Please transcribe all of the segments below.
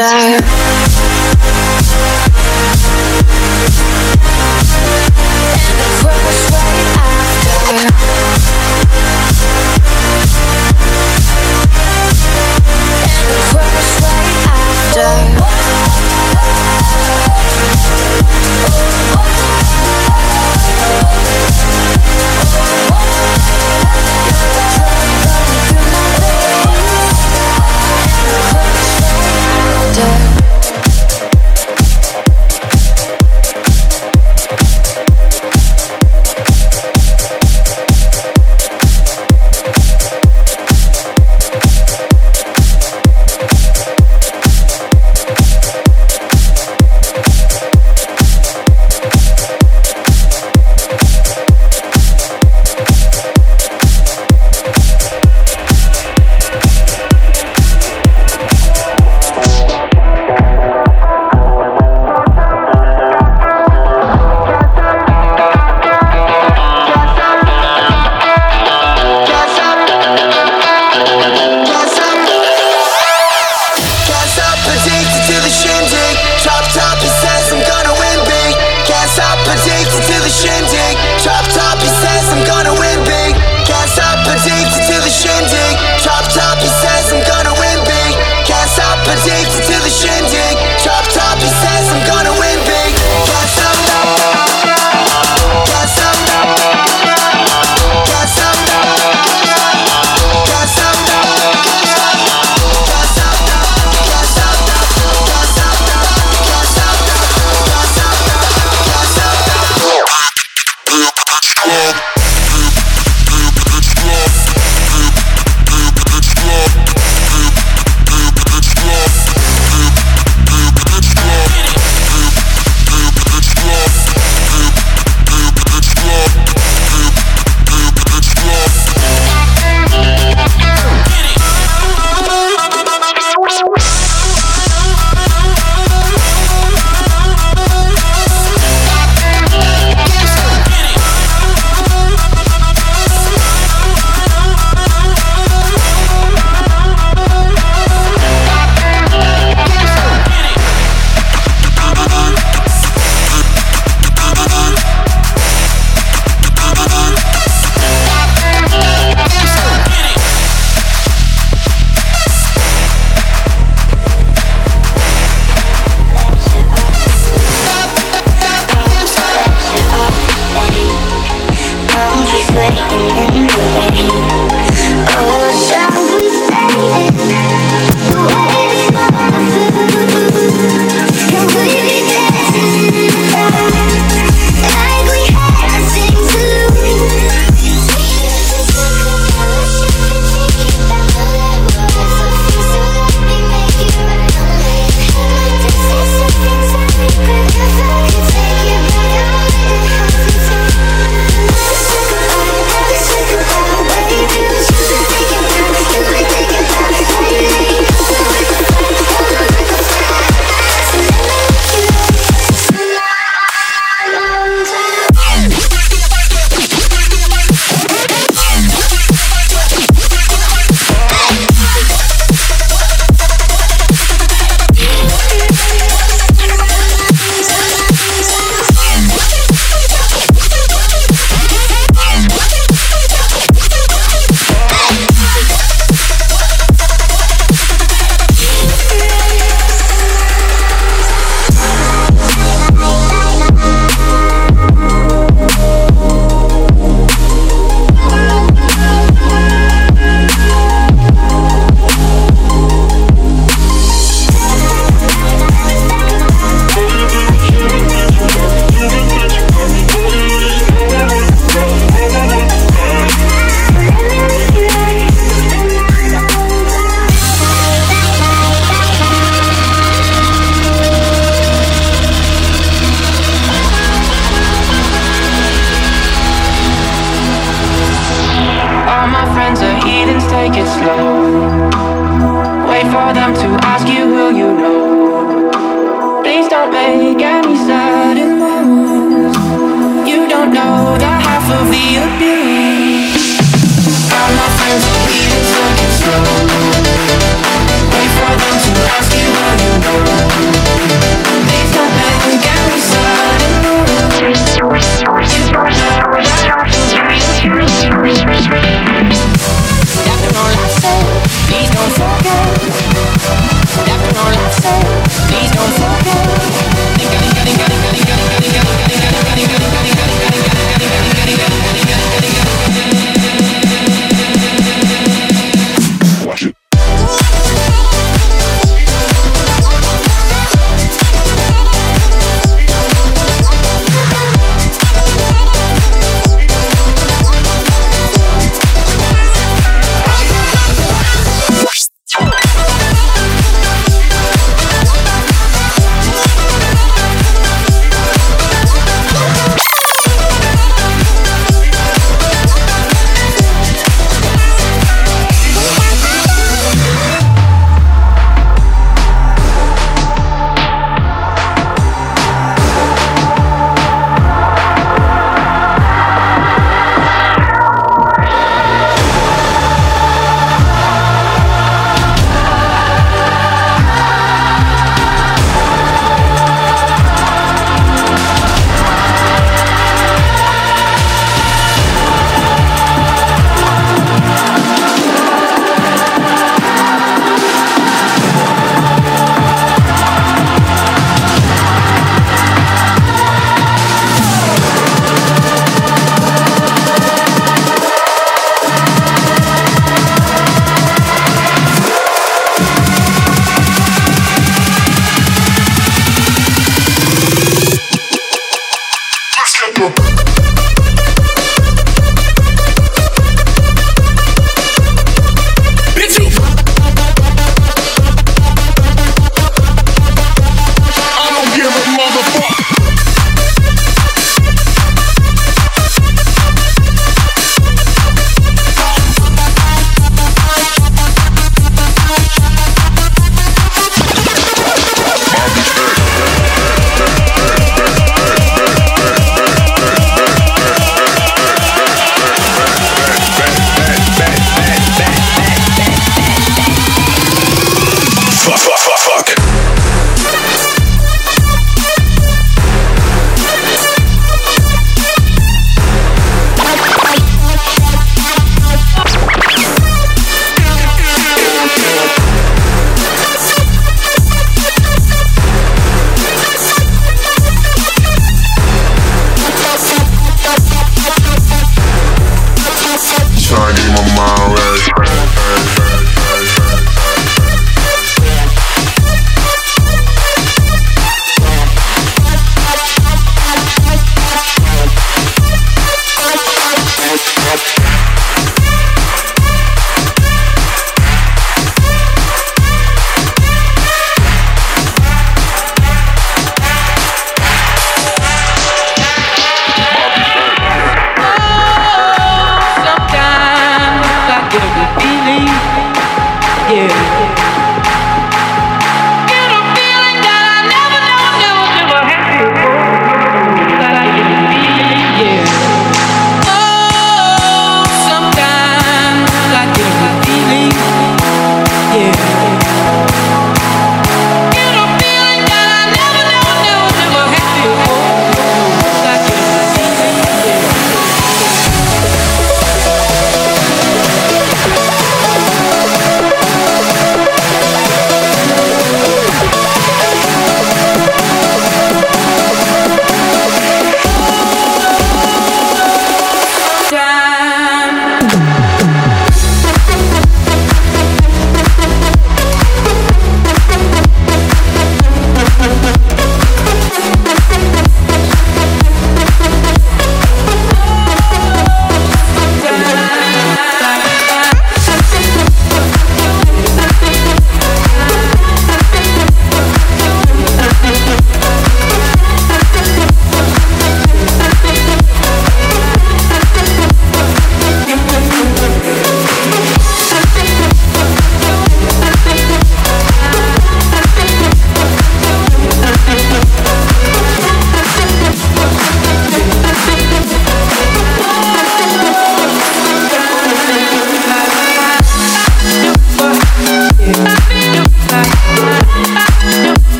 after.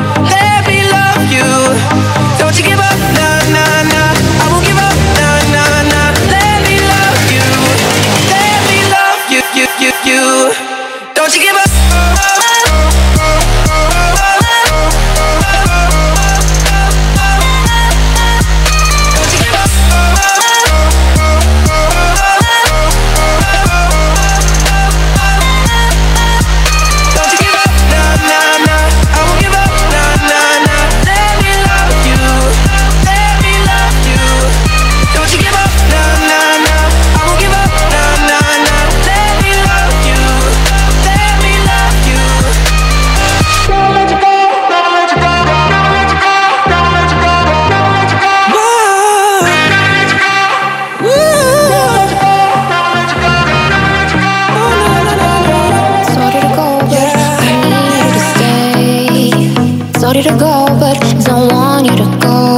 Hey. You to go, but don't want you to go.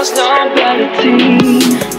There's no gravity.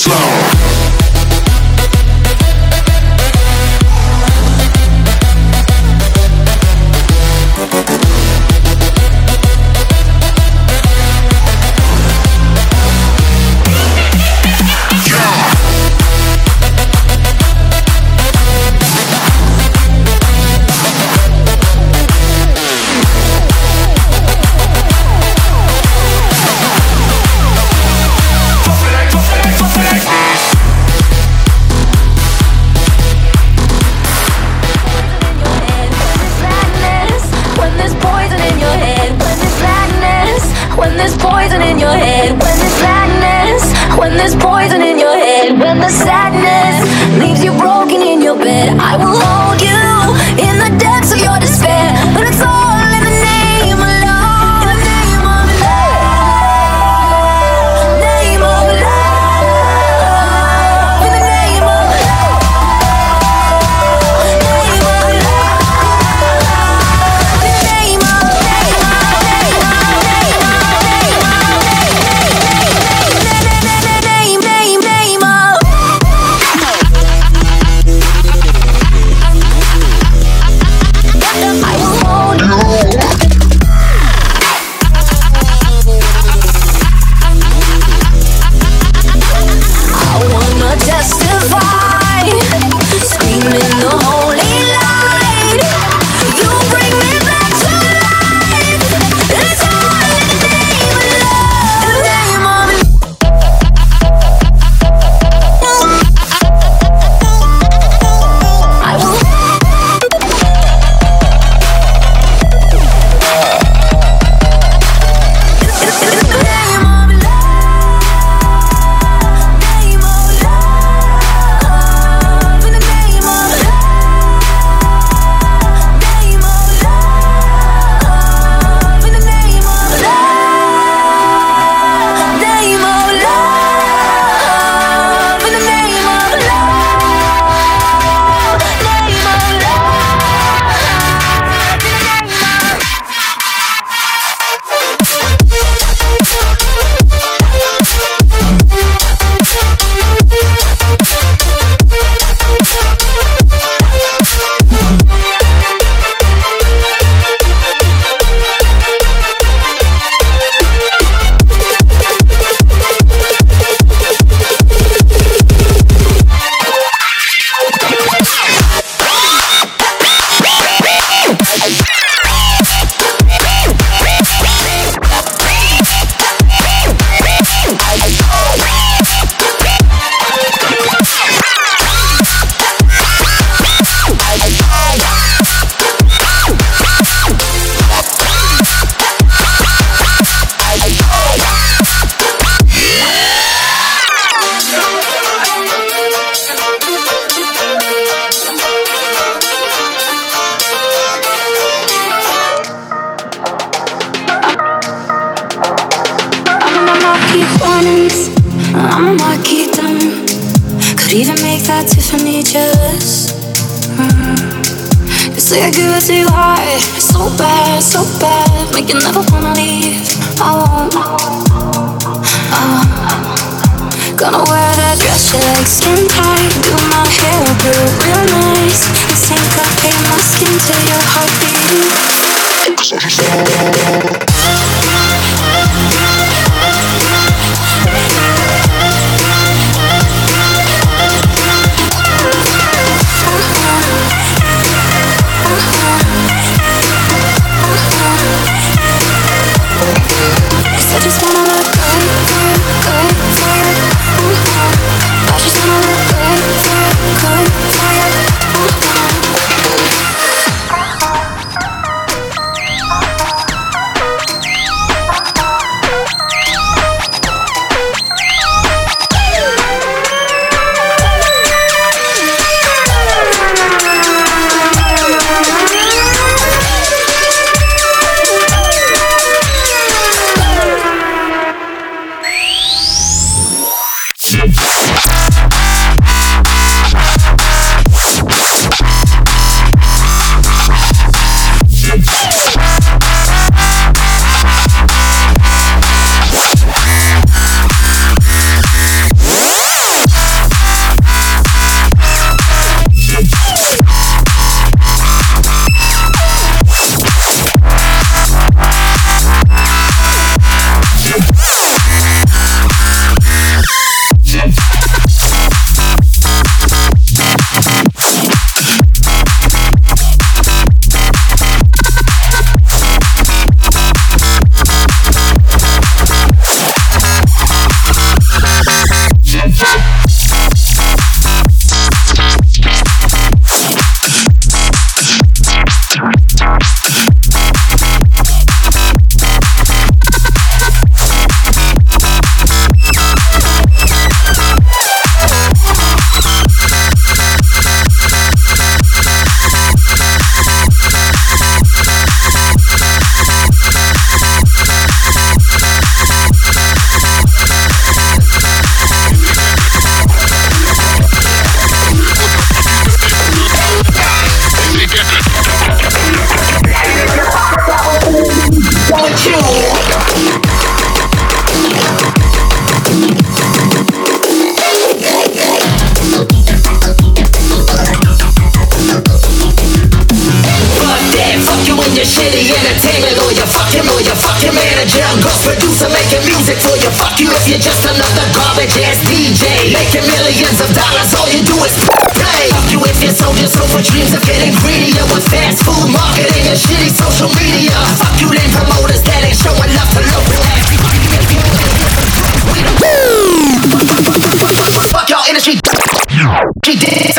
slow. so bad, make you never wanna leave. I won't, I won't. Gonna wear that dress you like, skin tight. Do my hair blue, real nice. And syncopate my skin to your heartbeat. Shitty entertainment lawyer. Fuck your lawyer, fuck your manager, ghost producer making music for you. Fuck you if you're just another garbage ass DJ. Making millions of dollars, all you do is play. Fuck you if you sold your soul for dreams of getting greedier with fast food marketing and shitty social media. Fuck you then promoters that ain't showing love to local ass. Fuck y'all industry. She did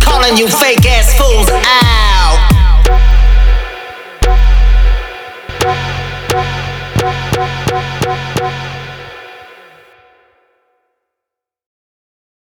Calling you fake.